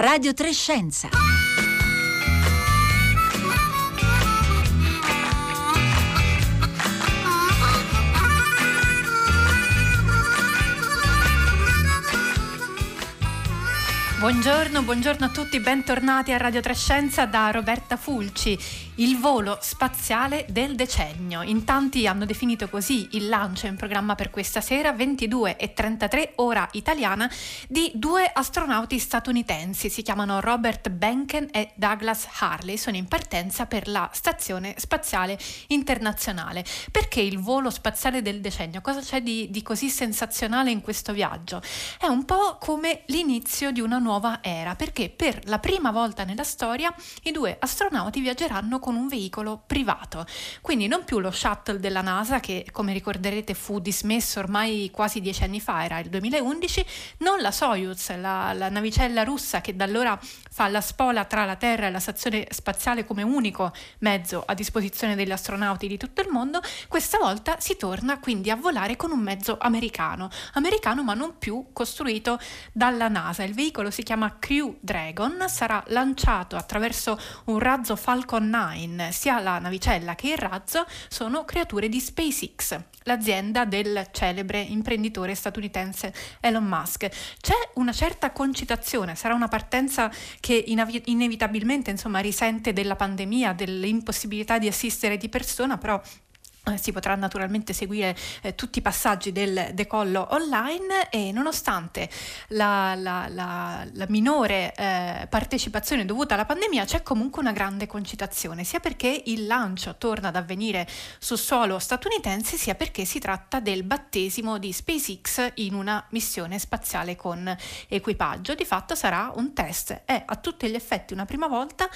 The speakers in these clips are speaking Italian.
Radio Trescenza. Buongiorno, buongiorno a tutti, bentornati a Radio Trescenza da Roberta Fulci. Il volo spaziale del decennio. In tanti hanno definito così il lancio in programma per questa sera, 22 e 33 ora italiana, di due astronauti statunitensi. Si chiamano Robert Benken e Douglas Harley. Sono in partenza per la Stazione Spaziale Internazionale. Perché il volo spaziale del decennio? Cosa c'è di, di così sensazionale in questo viaggio? È un po' come l'inizio di una nuova era perché per la prima volta nella storia i due astronauti viaggeranno con un veicolo privato. Quindi non più lo shuttle della NASA che come ricorderete fu dismesso ormai quasi dieci anni fa, era il 2011, non la Soyuz, la, la navicella russa che da allora fa la spola tra la Terra e la stazione spaziale come unico mezzo a disposizione degli astronauti di tutto il mondo, questa volta si torna quindi a volare con un mezzo americano, americano ma non più costruito dalla NASA. Il veicolo si chiama Crew Dragon, sarà lanciato attraverso un razzo Falcon 9. Sia la navicella che il razzo sono creature di SpaceX, l'azienda del celebre imprenditore statunitense Elon Musk. C'è una certa concitazione, sarà una partenza che inav- inevitabilmente insomma, risente della pandemia, dell'impossibilità di assistere di persona, però si potrà naturalmente seguire eh, tutti i passaggi del decollo online e nonostante la, la, la, la minore eh, partecipazione dovuta alla pandemia c'è comunque una grande concitazione sia perché il lancio torna ad avvenire sul suolo statunitense sia perché si tratta del battesimo di SpaceX in una missione spaziale con equipaggio. Di fatto sarà un test. È a tutti gli effetti una prima volta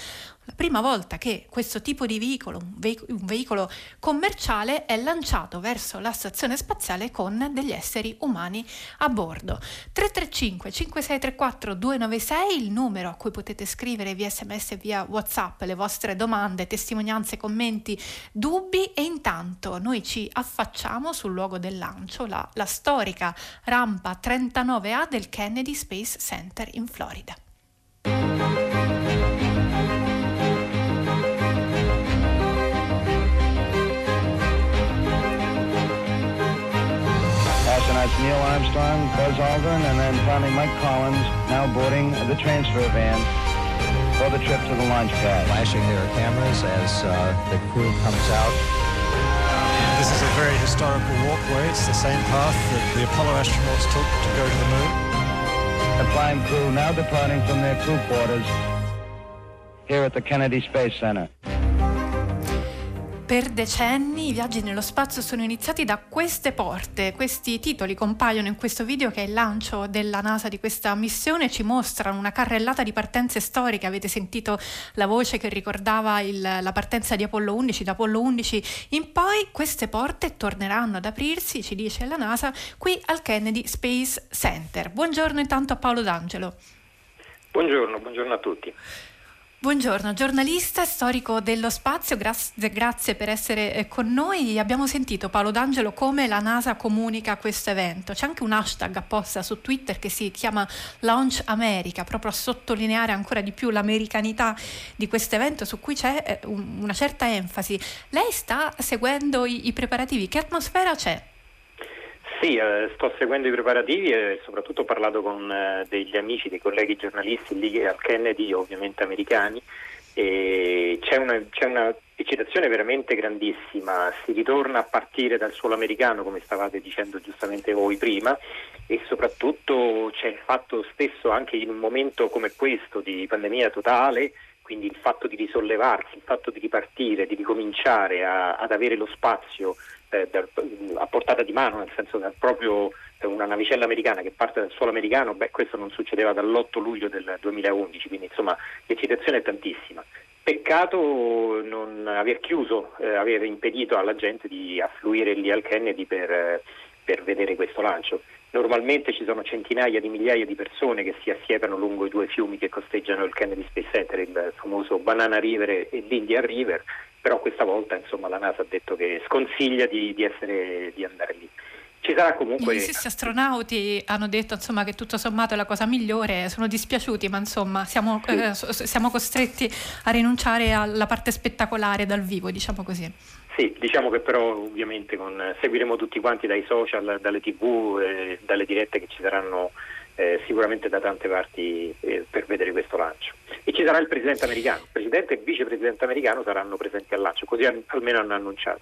la prima volta che questo tipo di veicolo, un, veic- un veicolo commerciale, è lanciato verso la stazione spaziale con degli esseri umani a bordo. 335 5634 296 il numero a cui potete scrivere via sms e via whatsapp le vostre domande, testimonianze, commenti, dubbi e intanto noi ci affacciamo sul luogo del lancio, la, la storica rampa 39A del Kennedy Space Center in Florida. Astronauts Neil Armstrong, Buzz Aldrin, and then finally Mike Collins, now boarding the transfer van for the trip to the launch pad. Flashing their cameras as uh, the crew comes out. This is a very historical walkway. It's the same path that the Apollo astronauts took to go to the moon. The flying crew now departing from their crew quarters here at the Kennedy Space Center. Per decenni i viaggi nello spazio sono iniziati da queste porte. Questi titoli compaiono in questo video che è il lancio della NASA di questa missione, ci mostrano una carrellata di partenze storiche. Avete sentito la voce che ricordava il, la partenza di Apollo 11, da Apollo 11 in poi queste porte torneranno ad aprirsi, ci dice la NASA, qui al Kennedy Space Center. Buongiorno intanto a Paolo D'Angelo. Buongiorno, buongiorno a tutti. Buongiorno, giornalista e storico dello spazio, grazie, grazie per essere eh, con noi. Abbiamo sentito Paolo D'Angelo come la NASA comunica questo evento. C'è anche un hashtag apposta su Twitter che si chiama Launch America, proprio a sottolineare ancora di più l'americanità di questo evento su cui c'è eh, una certa enfasi. Lei sta seguendo i, i preparativi, che atmosfera c'è? Sì, eh, sto seguendo i preparativi e soprattutto ho parlato con eh, degli amici, dei colleghi giornalisti lì al Kennedy, ovviamente americani, e c'è una, c'è una eccitazione veramente grandissima, si ritorna a partire dal suolo americano come stavate dicendo giustamente voi prima e soprattutto c'è il fatto stesso anche in un momento come questo di pandemia totale quindi il fatto di risollevarsi, il fatto di ripartire, di ricominciare a, ad avere lo spazio eh, da, a portata di mano, nel senso che proprio una navicella americana che parte dal suolo americano, beh, questo non succedeva dall'8 luglio del 2011, quindi insomma l'eccitazione è tantissima. Peccato non aver chiuso, eh, aver impedito alla gente di affluire lì al Kennedy per, eh, per vedere questo lancio. Normalmente ci sono centinaia di migliaia di persone che si assiepano lungo i due fiumi che costeggiano il Kennedy Space Center, il famoso Banana River e l'Indian River, però questa volta insomma, la NASA ha detto che sconsiglia di, di, essere, di andare lì. Ci sarà comunque... Gli stessi astronauti hanno detto insomma, che tutto sommato è la cosa migliore, sono dispiaciuti, ma insomma siamo, sì. eh, siamo costretti a rinunciare alla parte spettacolare dal vivo, diciamo così. Sì, diciamo che però ovviamente con, seguiremo tutti quanti dai social, dalle tv, eh, dalle dirette che ci saranno eh, sicuramente da tante parti eh, per vedere questo lancio. E ci sarà il presidente americano, presidente e vicepresidente americano saranno presenti al lancio, così almeno hanno annunciato.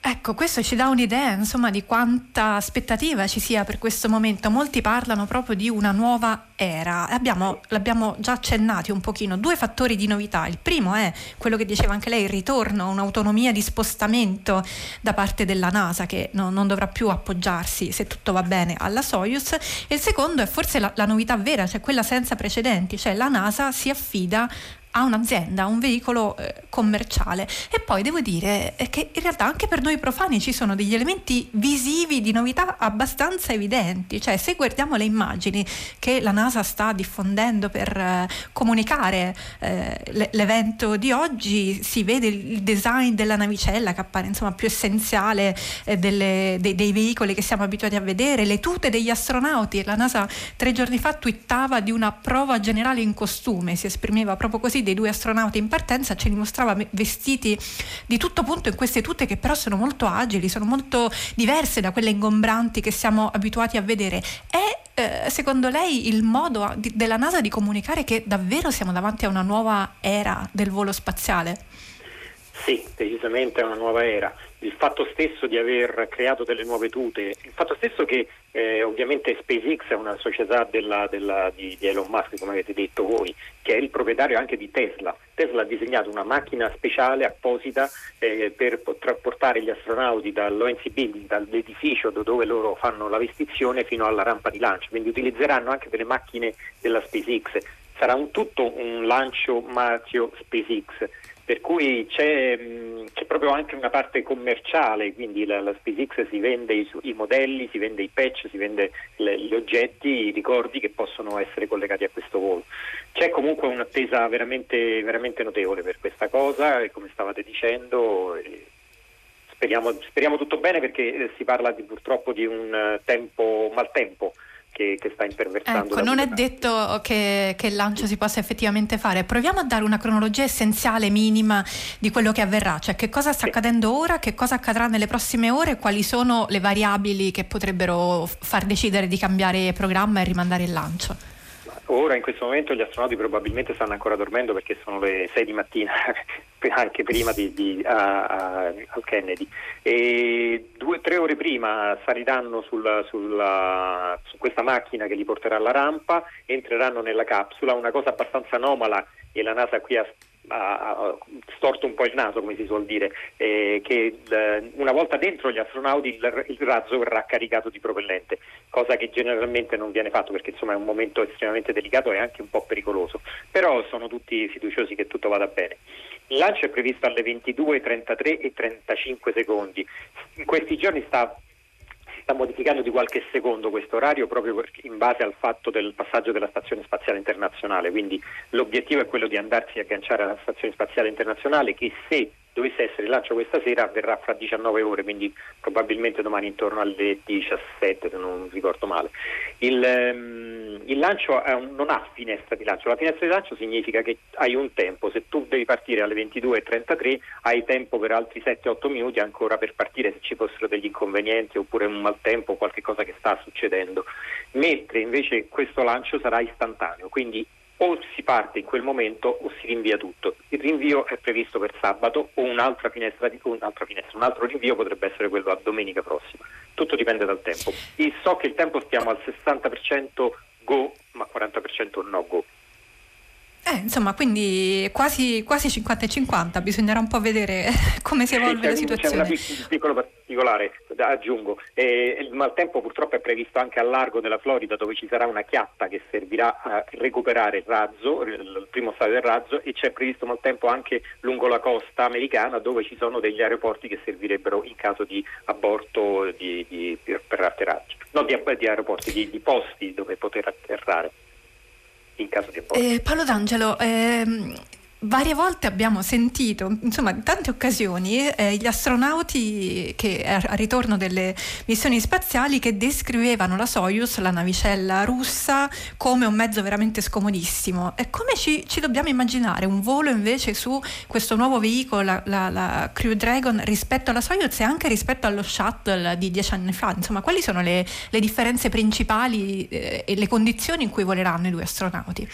Ecco, questo ci dà un'idea insomma, di quanta aspettativa ci sia per questo momento. Molti parlano proprio di una nuova era. Abbiamo, l'abbiamo già accennati un pochino. Due fattori di novità. Il primo è quello che diceva anche lei, il ritorno a un'autonomia di spostamento da parte della NASA che no, non dovrà più appoggiarsi, se tutto va bene, alla Soyuz. E il secondo è forse la, la novità vera, cioè quella senza precedenti, cioè la NASA si affida a un'azienda, a un veicolo eh, commerciale. E poi devo dire eh, che in realtà anche per noi profani ci sono degli elementi visivi di novità abbastanza evidenti, cioè se guardiamo le immagini che la NASA sta diffondendo per eh, comunicare eh, l'evento di oggi, si vede il design della navicella che appare insomma più essenziale eh, delle, dei, dei veicoli che siamo abituati a vedere, le tute degli astronauti, la NASA tre giorni fa twittava di una prova generale in costume, si esprimeva proprio così dei due astronauti in partenza ce li mostrava vestiti di tutto punto in queste tute che però sono molto agili, sono molto diverse da quelle ingombranti che siamo abituati a vedere. È eh, secondo lei il modo della NASA di comunicare che davvero siamo davanti a una nuova era del volo spaziale? Sì, decisamente è una nuova era il fatto stesso di aver creato delle nuove tute, il fatto stesso che eh, ovviamente SpaceX è una società della, della, di, di, Elon Musk, come avete detto voi, che è il proprietario anche di Tesla. Tesla ha disegnato una macchina speciale apposita eh, per trasportare gli astronauti dall'ONC Building, dall'edificio dove loro fanno la vestizione fino alla rampa di lancio, quindi utilizzeranno anche delle macchine della SpaceX. Sarà un, tutto un lancio marchio SpaceX per cui c'è, c'è, proprio anche una parte commerciale, quindi la, la SpaceX si vende i, i, modelli, si vende i patch, si vende le, gli oggetti, i ricordi che possono essere collegati a questo volo. C'è comunque un'attesa veramente, veramente notevole per questa cosa come stavate dicendo speriamo, speriamo tutto bene perché eh, si parla di, purtroppo di un eh, tempo, maltempo che, che sta imperversando. Ecco, non è detto che, che, il lancio si possa effettivamente fare. Proviamo a dare una cronologia essenziale, minima, di quello che avverrà, cioè che cosa sta sì. accadendo ora, che cosa accadrà nelle prossime ore, quali sono le variabili che potrebbero far decidere di cambiare programma e rimandare il lancio. Ora in questo momento gli astronauti probabilmente stanno ancora dormendo perché sono le 6 di mattina, anche prima di, di, a, a, al Kennedy. E due o tre ore prima saliranno sul, sulla, su questa macchina che li porterà alla rampa, entreranno nella capsula, una cosa abbastanza anomala e la NASA qui ha ha storto un po' il naso, come si suol dire, eh, che l- una volta dentro gli astronauti il, il, razzo verrà caricato di propellente, cosa che generalmente non viene fatto perché insomma è un momento estremamente delicato e anche un po' pericoloso, però sono tutti fiduciosi che tutto vada bene. Il lancio è previsto alle 22, 33 e 35 secondi. In questi giorni sta sta modificando di qualche secondo questo orario proprio in base al fatto del passaggio della Stazione Spaziale Internazionale, quindi l'obiettivo è quello di andarsi a agganciare alla Stazione Spaziale Internazionale che se dovesse essere il lancio questa sera avverrà fra 19 ore, quindi probabilmente domani intorno alle 17 se non ricordo male. Il, um, il lancio un, non ha finestra di lancio, la finestra di lancio significa che hai un tempo, se tu devi partire alle 22.33 hai tempo per altri 7-8 minuti ancora per partire se ci fossero degli inconvenienti oppure un maltempo o qualche cosa che sta succedendo, mentre invece questo lancio sarà istantaneo, quindi o si parte in quel momento o si rinvia tutto. Il rinvio è previsto per sabato o un'altra finestra, un'altra finestra. un altro rinvio potrebbe essere quello a domenica prossima. Tutto dipende dal tempo. E so che il tempo stiamo al 60% go, ma 40% no go. Eh, insomma, quindi quasi, quasi 50 e 50, bisognerà un po' vedere come si evolve sì, la situazione. C'è un piccolo particolare, aggiungo, eh, il maltempo purtroppo è previsto anche al largo della Florida dove ci sarà una chiatta che servirà a recuperare il razzo, il primo stadio del razzo e c'è previsto maltempo anche lungo la costa americana dove ci sono degli aeroporti che servirebbero in caso di aborto di, di, per atterraggio, no di, di aeroporti, di, di posti dove poter atterrare in caso di aborto. Eh, Paolo D'Angelo, ehm, varie volte abbiamo sentito, insomma, in tante occasioni, eh, gli astronauti che a ritorno delle missioni spaziali che descrivevano la Soyuz, la navicella russa, come un mezzo veramente scomodissimo. E come ci, ci dobbiamo immaginare un volo invece su questo nuovo veicolo, la, la, la, Crew Dragon, rispetto alla Soyuz e anche rispetto allo shuttle di dieci anni fa? Insomma, quali sono le, le differenze principali eh, e le condizioni in cui voleranno i due astronauti?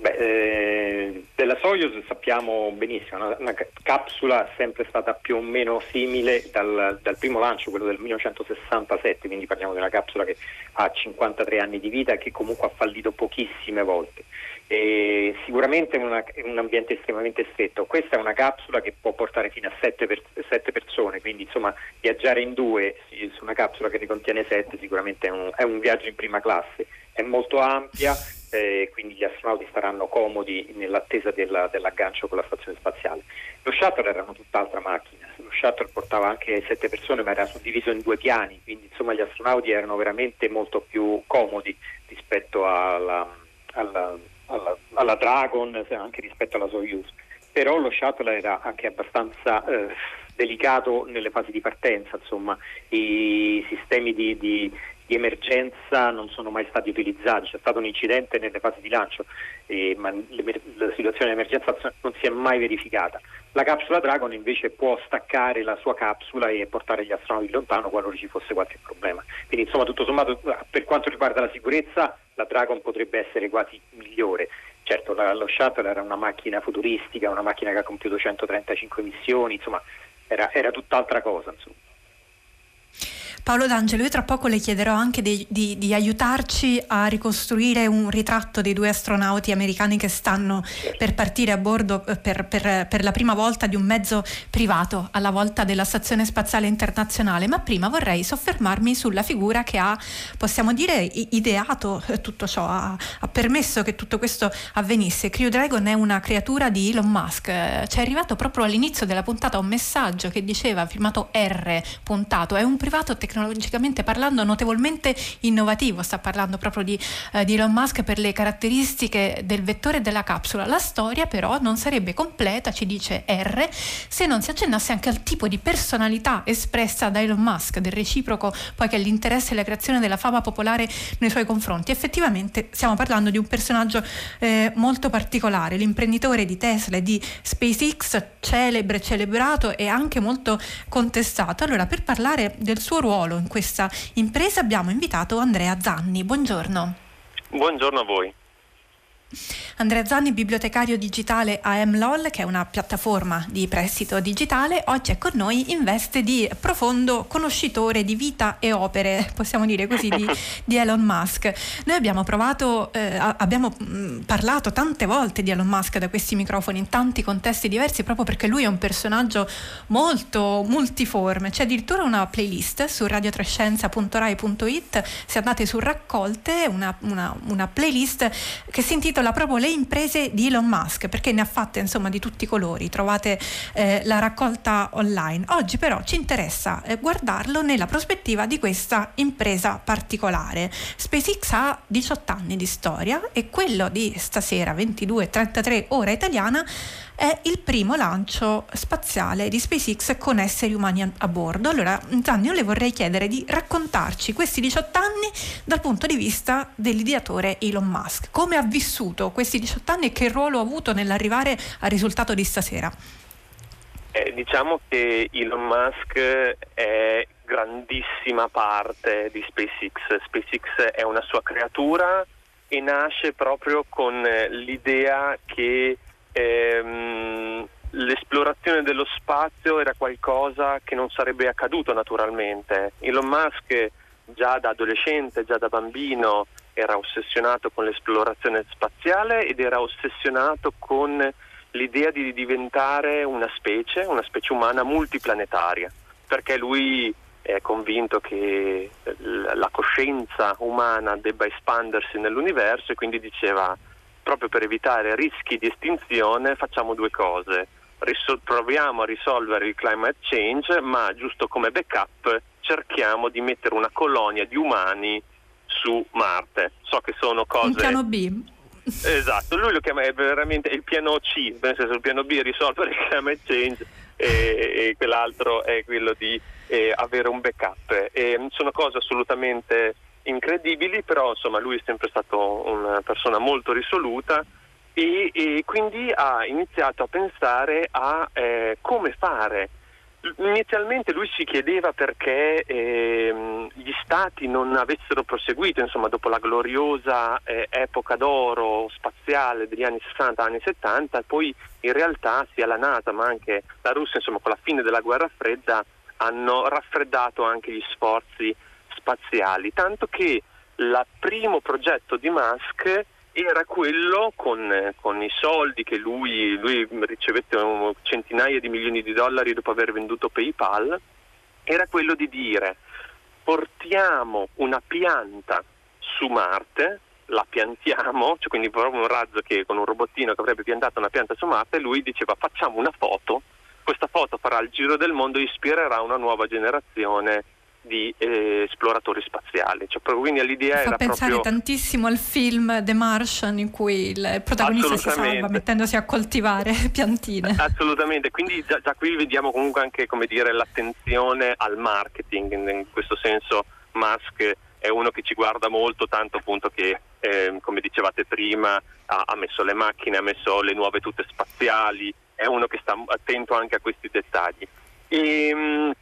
Beh, eh, della Soyuz sappiamo benissimo, una, una, capsula sempre stata più o meno simile dal, dal, primo lancio, quello del 1967, quindi parliamo di una capsula che ha 53 anni di vita e che comunque ha fallito pochissime volte. E sicuramente è un ambiente estremamente stretto. Questa è una capsula che può portare fino a 7 per, persone, quindi insomma viaggiare in due su una capsula che ne contiene 7 sicuramente è un, è un viaggio in prima classe. È molto ampia, eh, quindi gli astronauti staranno comodi nell'attesa della, dell'aggancio con la stazione spaziale. Lo shuttle era una tutt'altra macchina, lo shuttle portava anche sette persone ma era suddiviso in due piani, quindi insomma gli astronauti erano veramente molto più comodi rispetto alla, alla, alla, alla Dragon, anche rispetto alla Soyuz. Però lo shuttle era anche abbastanza eh, delicato nelle fasi di partenza, insomma i sistemi di, di di emergenza non sono mai stati utilizzati, c'è stato un incidente nelle fasi di lancio, eh, ma la situazione di emergenza non si è mai verificata. La capsula Dragon invece può staccare la sua capsula e portare gli astronauti lontano qualora ci fosse qualche problema. Quindi insomma tutto sommato per quanto riguarda la sicurezza la Dragon potrebbe essere quasi migliore. Certo la, lo shuttle era una macchina futuristica, una macchina che ha compiuto 135 missioni, insomma era, era tutt'altra cosa. Insomma. Paolo D'Angelo, io tra poco le chiederò anche di, di, di, aiutarci a ricostruire un ritratto dei due astronauti americani che stanno per partire a bordo eh, per, per, per, la prima volta di un mezzo privato alla volta della Stazione Spaziale Internazionale, ma prima vorrei soffermarmi sulla figura che ha, possiamo dire, ideato eh, tutto ciò, ha, ha permesso che tutto questo avvenisse. Crew Dragon è una creatura di Elon Musk, ci è arrivato proprio all'inizio della puntata un messaggio che diceva, firmato R, puntato, è un privato tecnologico tecnologicamente parlando notevolmente innovativo, sta parlando proprio di, eh, di Elon Musk per le caratteristiche del vettore della capsula. La storia però non sarebbe completa, ci dice R, se non si accennasse anche al tipo di personalità espressa da Elon Musk, del reciproco poi che l'interesse e la creazione della fama popolare nei suoi confronti. Effettivamente stiamo parlando di un personaggio eh, molto particolare, l'imprenditore di Tesla e di SpaceX, celebre, celebrato e anche molto contestato. Allora, per parlare del suo ruolo, ruolo in questa impresa abbiamo invitato Andrea Zanni. Buongiorno. Buongiorno a voi. Andrea Zanni, bibliotecario digitale a MLOL, che è una piattaforma di prestito digitale, oggi è con noi in veste di profondo conoscitore di vita e opere, possiamo dire così, di, di Elon Musk. Noi abbiamo provato, eh, abbiamo mm, parlato tante volte di Elon Musk da questi microfoni in tanti contesti diversi, proprio perché lui è un personaggio molto multiforme. C'è addirittura una playlist su radiotrescienza.rai.it, se andate su raccolte, una, una, una playlist che si intitola intitola proprio Le imprese di Elon Musk, perché ne ha fatte insomma di tutti i colori, trovate eh, la raccolta online. Oggi però ci interessa eh, guardarlo nella prospettiva di questa impresa particolare. SpaceX ha 18 anni di storia e quello di stasera 22.33 ora italiana è il primo lancio spaziale di SpaceX con esseri umani a, a bordo. Allora, Zanni, io le vorrei chiedere di raccontarci questi 18 anni dal punto di vista dell'ideatore Elon Musk. Come ha vissuto questi 18 anni e che ruolo ha avuto nell'arrivare al risultato di stasera? Eh, diciamo che Elon Musk è grandissima parte di SpaceX. SpaceX è una sua creatura e nasce proprio con l'idea che ehm, l'esplorazione dello spazio era qualcosa che non sarebbe accaduto naturalmente. Elon Musk già da adolescente, già da bambino era ossessionato con l'esplorazione spaziale ed era ossessionato con l'idea di diventare una specie, una specie umana multiplanetaria, perché lui è convinto che la coscienza umana debba espandersi nell'universo e quindi diceva proprio per evitare rischi di estinzione facciamo due cose. Risol- proviamo a risolvere il climate change, ma giusto come backup cerchiamo di mettere una colonia di umani su Marte. So che sono cose... Un piano B. Esatto, lui lo chiama veramente il piano C, nel senso il piano B è risolvere il climate change e, e quell'altro è quello di eh, avere un backup. E sono cose assolutamente incredibili, però insomma lui è sempre stato una persona molto risoluta e, e quindi ha iniziato a pensare a eh, come fare. Inizialmente lui si chiedeva perché ehm, gli stati non avessero proseguito, insomma, dopo la gloriosa eh, epoca d'oro spaziale degli anni 60 anni 70, poi in realtà sia la NASA ma anche la Russia, insomma, con la fine della guerra fredda hanno raffreddato anche gli sforzi spaziali, tanto che il primo progetto di Musk era quello con, con, i soldi che lui, lui ricevette centinaia di milioni di dollari dopo aver venduto PayPal, era quello di dire portiamo una pianta su Marte, la piantiamo, cioè quindi proprio un razzo che con un robottino che avrebbe piantato una pianta su Marte, lui diceva facciamo una foto, questa foto farà il giro del mondo e ispirerà una nuova generazione di eh, esploratori spaziali. Cioè, quindi l'idea Fa era pensare proprio... tantissimo al film The Martian in cui il protagonista si salva mettendosi a coltivare piantine. Assolutamente, quindi già, già, qui vediamo comunque anche dire, l'attenzione al marketing, in questo senso Musk è uno che ci guarda molto, tanto appunto che eh, come dicevate prima ha, ha messo le macchine, ha messo le nuove tute spaziali, è uno che sta attento anche a questi dettagli. E, ehm,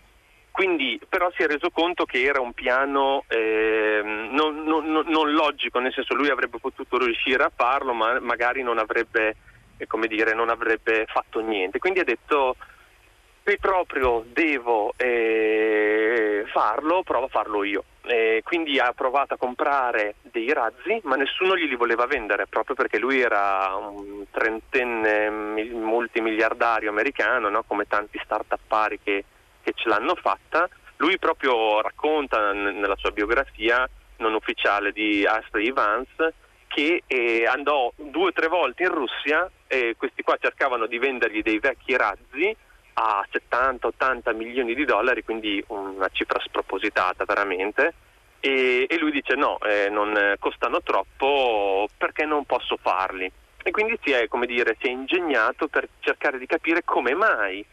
quindi però si è reso conto che era un piano eh, non, non, non, logico, nel senso lui avrebbe potuto riuscire a farlo, ma magari non avrebbe, eh, dire, non avrebbe fatto niente. Quindi ha detto se proprio devo eh, farlo, provo a farlo io. Eh, quindi ha provato a comprare dei razzi, ma nessuno glieli voleva vendere, proprio perché lui era un trentenne multimiliardario americano, no? come tanti start-up pari che che ce l'hanno fatta. Lui proprio racconta n- nella sua biografia non ufficiale di Astrid Vance che eh, andò due o tre volte in Russia e questi qua cercavano di vendergli dei vecchi razzi a 70-80 milioni di dollari, quindi una cifra spropositata veramente. E, e lui dice no, eh, non costano troppo perché non posso farli. E quindi si è, dire, si è ingegnato per cercare di capire come mai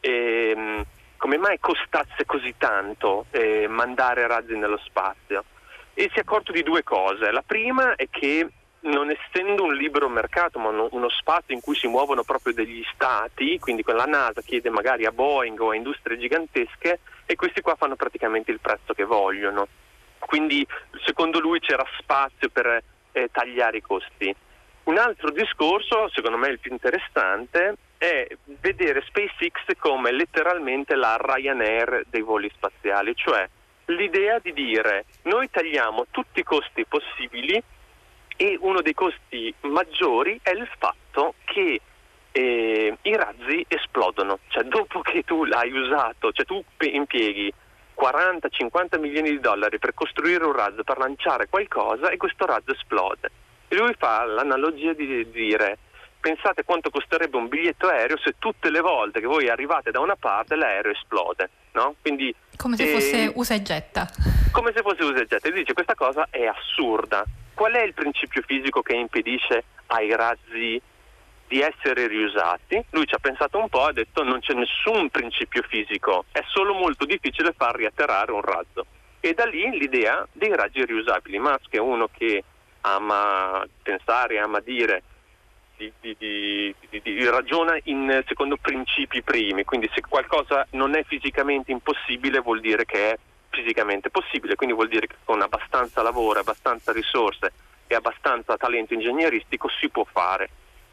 ehm, come mai costasse così tanto eh, mandare razzi nello spazio? E si è accorto di due cose. La prima è che non essendo un libero mercato, ma uno, spazio in cui si muovono proprio degli stati, quindi la NASA chiede magari a Boeing o a industrie gigantesche e questi qua fanno praticamente il prezzo che vogliono. Quindi secondo lui c'era spazio per eh, tagliare i costi. Un altro discorso, secondo me il più interessante, è vedere SpaceX come letteralmente la Ryanair dei voli spaziali, cioè l'idea di dire noi tagliamo tutti i costi possibili e uno dei costi maggiori è il fatto che eh, i razzi esplodono, cioè dopo che tu l'hai usato, cioè tu impieghi 40-50 milioni di dollari per costruire un razzo, per lanciare qualcosa e questo razzo esplode. E lui fa l'analogia di dire pensate quanto costerebbe un biglietto aereo se tutte le volte che voi arrivate da una parte l'aereo esplode. No? Quindi, come se fosse eh, usa e getta. Come se fosse usa e getta. E dice questa cosa è assurda. Qual è il principio fisico che impedisce ai razzi di essere riusati? Lui ci ha pensato un po' e ha detto non c'è nessun principio fisico, è solo molto difficile far riatterrare un razzo. E da lì l'idea dei razzi riusabili. Musk è uno che ama pensare, ama dire di, di, di, di, ragiona in, secondo principi primi, quindi se qualcosa non è fisicamente impossibile vuol dire che è fisicamente possibile, quindi vuol dire che con abbastanza lavoro, abbastanza risorse e abbastanza talento ingegneristico si può fare.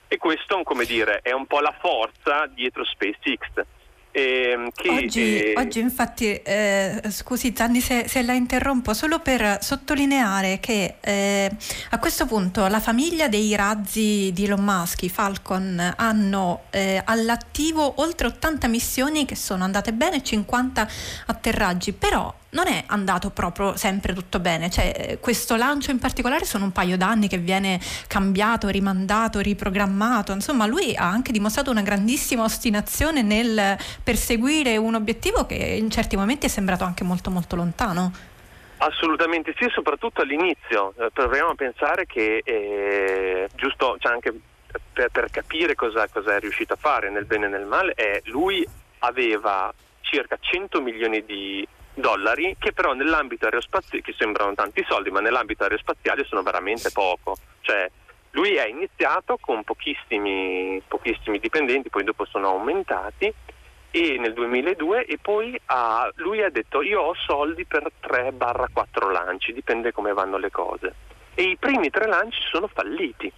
E questo, come dire, è un po' la forza dietro SpaceX eh, che, oggi, eh... oggi, infatti, eh, scusi Zanni se, se, la interrompo, solo per sottolineare che eh, a questo punto la famiglia dei razzi di Elon Musk, i Falcon, hanno eh, all'attivo oltre 80 missioni che sono andate bene e 50 atterraggi, però non è andato proprio sempre tutto bene, cioè, eh, questo lancio in particolare sono un paio d'anni che viene cambiato, rimandato, riprogrammato, insomma lui ha anche dimostrato una grandissima ostinazione nel perseguire un obiettivo che in certi momenti è sembrato anche molto molto lontano. Assolutamente sì, soprattutto all'inizio. Eh, proviamo a pensare che eh, giusto cioè anche per, per capire cosa, cosa, è riuscito a fare nel bene e nel male, è lui aveva circa 100 milioni di dollari che però nell'ambito aerospaziale, che sembrano tanti soldi, ma nell'ambito aerospaziale sono veramente poco. Cioè, lui è iniziato con pochissimi, pochissimi dipendenti, poi dopo sono aumentati e nel 2002 e poi ha, lui ha detto io ho soldi per 3-4 lanci, dipende come vanno le cose. E i primi tre lanci sono falliti.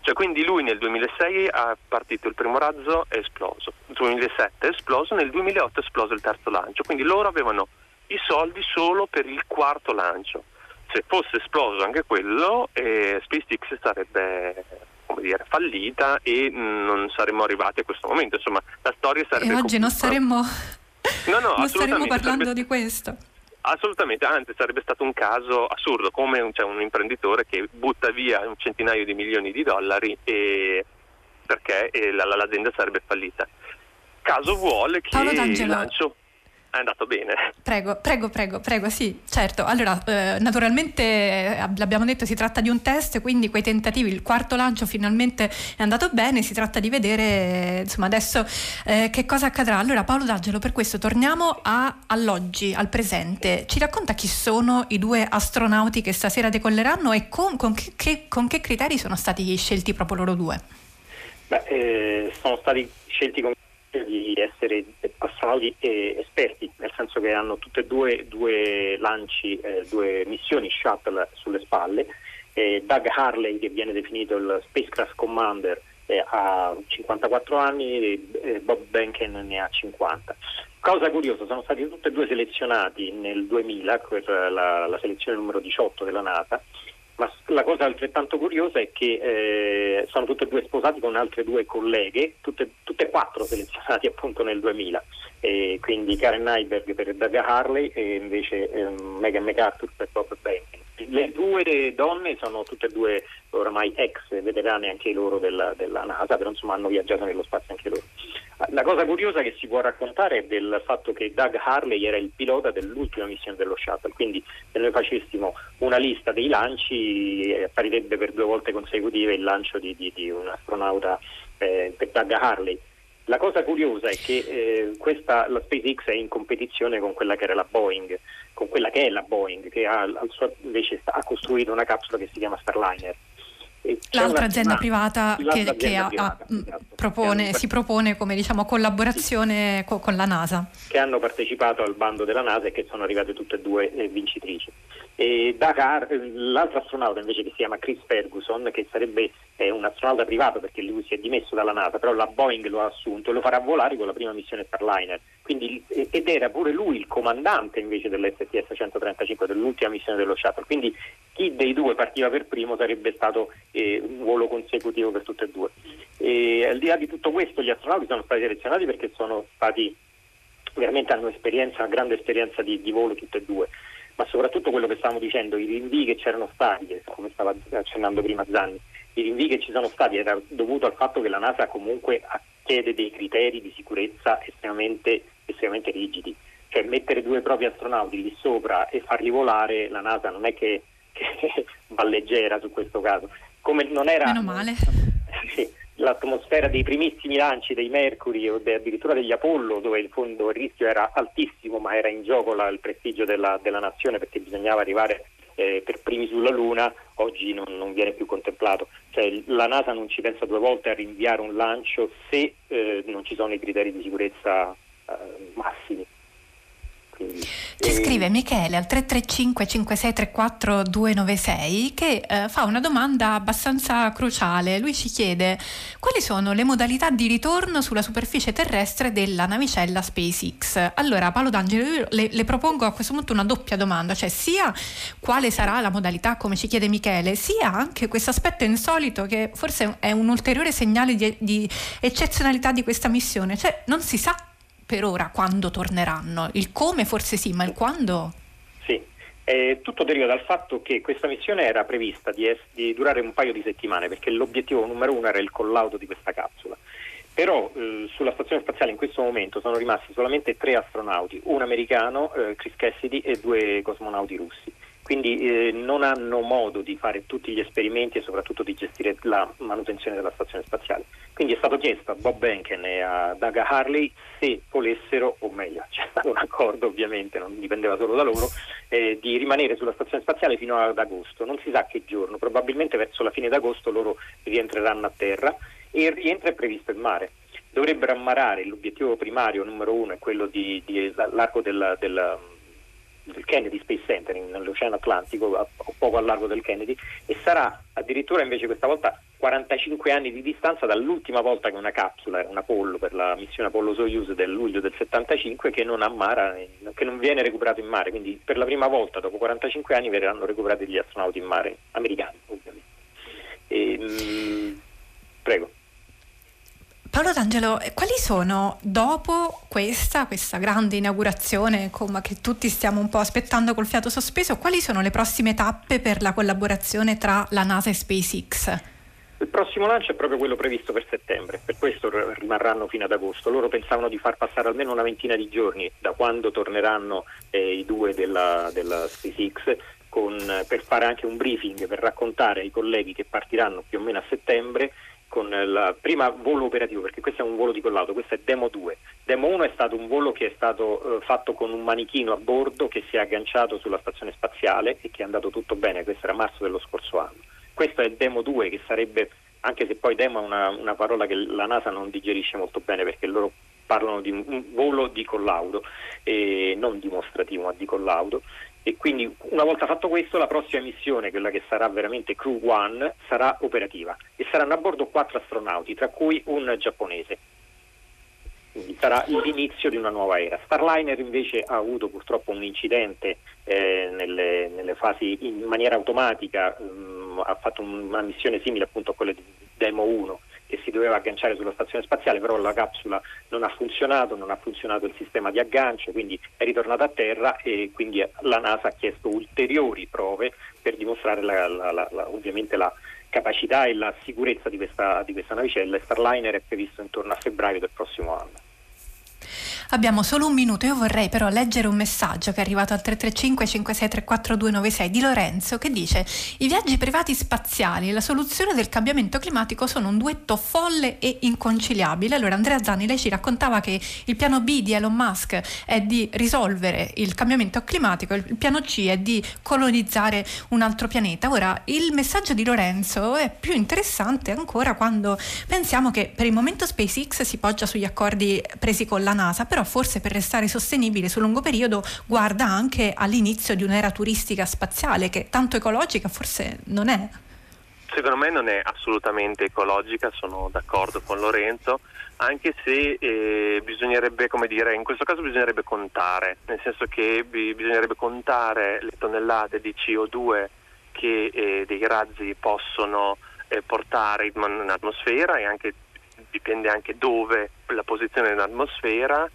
Cioè, quindi lui nel 2006 ha partito il primo razzo è esploso, nel 2007 è esploso, nel 2008 è esploso il terzo lancio, quindi loro avevano i soldi solo per il quarto lancio. Se fosse esploso anche quello, eh, SpaceX sarebbe dire, fallita e non saremmo arrivati a questo momento. Insomma, la storia sarebbe... E oggi non saremmo, no, no, non staremmo parlando sarebbe... di questo. Assolutamente, anzi sarebbe stato un caso assurdo, come un, cioè, un imprenditore che butta via un centinaio di milioni di dollari e, perché e la, l'azienda sarebbe fallita. Caso vuole che il lancio è andato bene. Prego, prego, prego, prego, sì, certo. Allora, eh, naturalmente eh, l'abbiamo detto, si tratta di un test, quindi quei tentativi, il quarto lancio finalmente è andato bene, si tratta di vedere, insomma, adesso eh, che cosa accadrà. Allora, Paolo D'Angelo, per questo torniamo a, all'oggi, al presente. Ci racconta chi sono i due astronauti che stasera decolleranno e con, con, che, che, con che, criteri sono stati scelti proprio loro due? Beh, eh, sono stati scelti con di essere astronauti esperti, nel senso che hanno tutte e due, due lanci, eh, due missioni shuttle sulle spalle. Eh, Doug Harley, che viene definito il Spacecraft Commander, eh, ha 54 anni e Bob Benken ne ha 50. Cosa curiosa, sono stati tutti e due selezionati nel 2000 per la, la selezione numero 18 della NASA ma la cosa altrettanto curiosa è che eh, sono tutte e due sposati con altre due colleghe, tutte, tutte e quattro selezionati appunto nel 2000, e quindi Karen Nyberg per Doug Harley e invece eh, Megan MacArthur per Bob Le due donne sono tutte e due oramai ex veterane anche loro della, della NASA, però insomma hanno viaggiato nello spazio anche loro. La cosa curiosa che si può raccontare è del fatto che Doug Harley era il pilota dell'ultima missione dello shuttle, quindi se noi facessimo una lista dei lanci eh, apparirebbe per due volte consecutive il lancio di, di, di un astronauta eh, per Doug Harley. La cosa curiosa è che eh, questa, la SpaceX è in competizione con quella che era la Boeing, con quella che è la Boeing, che ha, suo, invece sta, ha costruito una capsula che si chiama Starliner. L'altra azienda privata che, che ha, privata, ha, esatto. propone, si propone come diciamo, collaborazione sì. con, con, la NASA. Che hanno partecipato al bando della NASA e che sono arrivate tutte e due eh, vincitrici. E Dakar, l'altro astronauta invece che si chiama Chris Ferguson, che sarebbe eh, un astronauta privato perché lui si è dimesso dalla NASA, però la Boeing lo ha assunto e lo farà volare con la prima missione Starliner. Quindi, ed era pure lui il comandante invece dell'STS 135 dell'ultima missione dello shuttle. Quindi chi dei due partiva per primo sarebbe stato eh, un volo consecutivo per tutte e due. E, al di là di tutto questo gli astronauti sono stati selezionati perché sono stati veramente hanno esperienza, una grande esperienza di, di volo tutte e due ma soprattutto quello che stavamo dicendo, i rinvii che c'erano stati, come stava accennando prima Zanni, i rinvii che ci sono stati era dovuto al fatto che la NASA comunque chiede dei criteri di sicurezza estremamente, estremamente rigidi. Cioè mettere due propri astronauti lì sopra e farli volare, la NASA non è che, che va leggera su questo caso. Come non era... Meno male. Sì, l'atmosfera dei primissimi lanci dei Mercury o de, addirittura degli Apollo, dove in fondo il rischio era altissimo, ma era in gioco la, il prestigio della, della, nazione perché bisognava arrivare eh, per primi sulla Luna, oggi non, non viene più contemplato. Cioè, la NASA non ci pensa due volte a rinviare un lancio se eh, non ci sono i criteri di sicurezza eh, massimi. Ci scrive Michele al 335 5634 296 che eh, fa una domanda abbastanza cruciale. Lui ci chiede quali sono le modalità di ritorno sulla superficie terrestre della navicella SpaceX. Allora Paolo D'Angelo io le, le propongo a questo punto una doppia domanda, cioè sia quale sarà la modalità come ci chiede Michele, sia anche questo aspetto insolito che forse è un ulteriore segnale di, di eccezionalità di questa missione, cioè non si sa per ora quando torneranno. Il come forse sì, ma il quando? Sì, eh, tutto deriva dal fatto che questa missione era prevista di, es- di, durare un paio di settimane perché l'obiettivo numero uno era il collaudo di questa capsula. Però eh, sulla stazione spaziale in questo momento sono rimasti solamente tre astronauti, un americano, eh, Chris Cassidy, e due cosmonauti russi. Quindi eh, non hanno modo di fare tutti gli esperimenti e soprattutto di gestire la manutenzione della stazione spaziale. Quindi è stato chiesto a Bob Benken e a Doug Harley se volessero, o meglio, c'è stato un accordo ovviamente, non dipendeva solo da loro, eh, di rimanere sulla stazione spaziale fino ad agosto. Non si sa che giorno, probabilmente verso la fine d'agosto loro rientreranno a terra e il rientro è previsto in mare dovrebbero ammarare l'obiettivo primario numero uno è quello di, di l'arco del, del, del, Kennedy Space Center nell'Oceano Atlantico, a, poco a largo del Kennedy, e sarà addirittura invece questa volta 45 anni di distanza dall'ultima volta che una capsula, un Apollo per la missione Apollo Soyuz del luglio del 75 che non ammara, che non viene recuperato in mare, quindi per la prima volta dopo 45 anni verranno recuperati gli astronauti in mare, americani ovviamente. E, mh, prego. Paolo D'Angelo, quali sono dopo questa, questa grande inaugurazione come, che tutti stiamo un po' aspettando col fiato sospeso, quali sono le prossime tappe per la collaborazione tra la NASA e SpaceX? Il prossimo lancio è proprio quello previsto per settembre, per questo rimarranno fino ad agosto. Loro pensavano di far passare almeno una ventina di giorni da quando torneranno eh, i due della, della SpaceX con, per fare anche un briefing, per raccontare ai colleghi che partiranno più o meno a settembre con il prima volo operativo, perché questo è un volo di collaudo, questo è Demo 2. Demo 1 è stato un volo che è stato eh, fatto con un manichino a bordo che si è agganciato sulla stazione spaziale e che è andato tutto bene, questo era marzo dello scorso anno. Questo è Demo 2 che sarebbe, anche se poi Demo è una, una parola che la NASA non digerisce molto bene perché loro parlano di un volo di collaudo, eh, non dimostrativo ma di collaudo e quindi una volta fatto questo la prossima missione, quella che sarà veramente Crew One, sarà operativa e saranno a bordo quattro astronauti, tra cui un giapponese. Quindi sarà l'inizio di una nuova era. Starliner invece ha avuto purtroppo un incidente eh, nelle, nelle, fasi in maniera automatica, um, ha fatto una missione simile appunto a quella di Demo 1 che si doveva agganciare sulla stazione spaziale, però la capsula non ha funzionato, non ha funzionato il sistema di aggancio, quindi è ritornata a terra e quindi la NASA ha chiesto ulteriori prove per dimostrare la, la, la, ovviamente la capacità e la sicurezza di questa, di questa navicella. Starliner è previsto intorno a febbraio del prossimo anno. Abbiamo solo un minuto, io vorrei però leggere un messaggio che è arrivato al 335 5634 296 di Lorenzo che dice i viaggi privati spaziali e la soluzione del cambiamento climatico sono un duetto folle e inconciliabile. Allora Andrea Zanni, lei ci raccontava che il piano B di Elon Musk è di risolvere il cambiamento climatico, il piano C è di colonizzare un altro pianeta. Ora, il messaggio di Lorenzo è più interessante ancora quando pensiamo che per il momento SpaceX si poggia sugli accordi presi con la NASA, però forse per restare sostenibile sul lungo periodo guarda anche all'inizio di un'era turistica spaziale che tanto ecologica forse non è. Secondo me non è assolutamente ecologica, sono d'accordo con Lorenzo, anche se eh, bisognerebbe, come dire, in questo caso bisognerebbe contare, nel senso che b- bisognerebbe contare le tonnellate di CO2 che eh, dei razzi possono eh, portare in, in atmosfera e anche dipende anche dove la posizione nell'atmosfera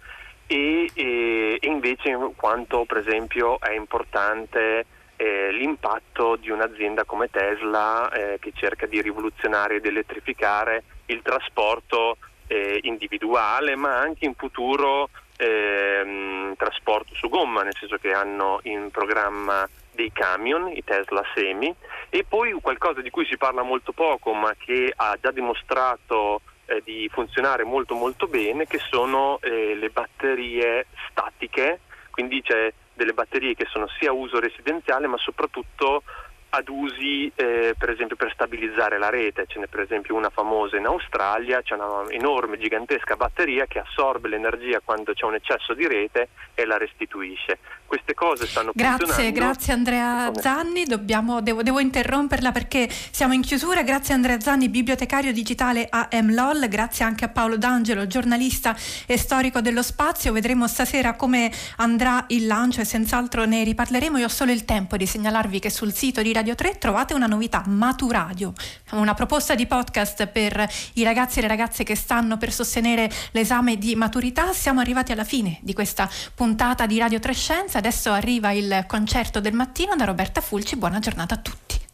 e, e, invece quanto per esempio è importante eh, l'impatto di un'azienda come Tesla eh, che cerca di rivoluzionare ed elettrificare il trasporto eh, individuale ma anche in futuro ehm, trasporto su gomma, nel senso che hanno in programma dei camion, i Tesla Semi, e poi qualcosa di cui si parla molto poco ma che ha già dimostrato eh, di funzionare molto molto bene che sono eh, le batterie statiche, quindi c'è delle batterie che sono sia a uso residenziale ma soprattutto ad usi eh, per esempio per stabilizzare la rete, ce n'è per esempio una famosa in Australia, c'è una enorme, gigantesca batteria che assorbe l'energia quando c'è un eccesso di rete e la restituisce. Queste cose stanno grazie, funzionando. Grazie Andrea Zanni, Dobbiamo, devo, devo, interromperla perché siamo in chiusura, grazie Andrea Zanni, bibliotecario digitale a MLOL, grazie anche a Paolo D'Angelo, giornalista e storico dello spazio, vedremo stasera come andrà il lancio e senz'altro ne riparleremo, io ho solo il tempo di segnalarvi che sul sito di Radio 3 trovate una novità, Maturadio, una proposta di podcast per i ragazzi e le ragazze che stanno per sostenere l'esame di maturità. Siamo arrivati alla fine di questa puntata di Radio 3 Scienza, adesso arriva il concerto del mattino da Roberta Fulci, buona giornata a tutti.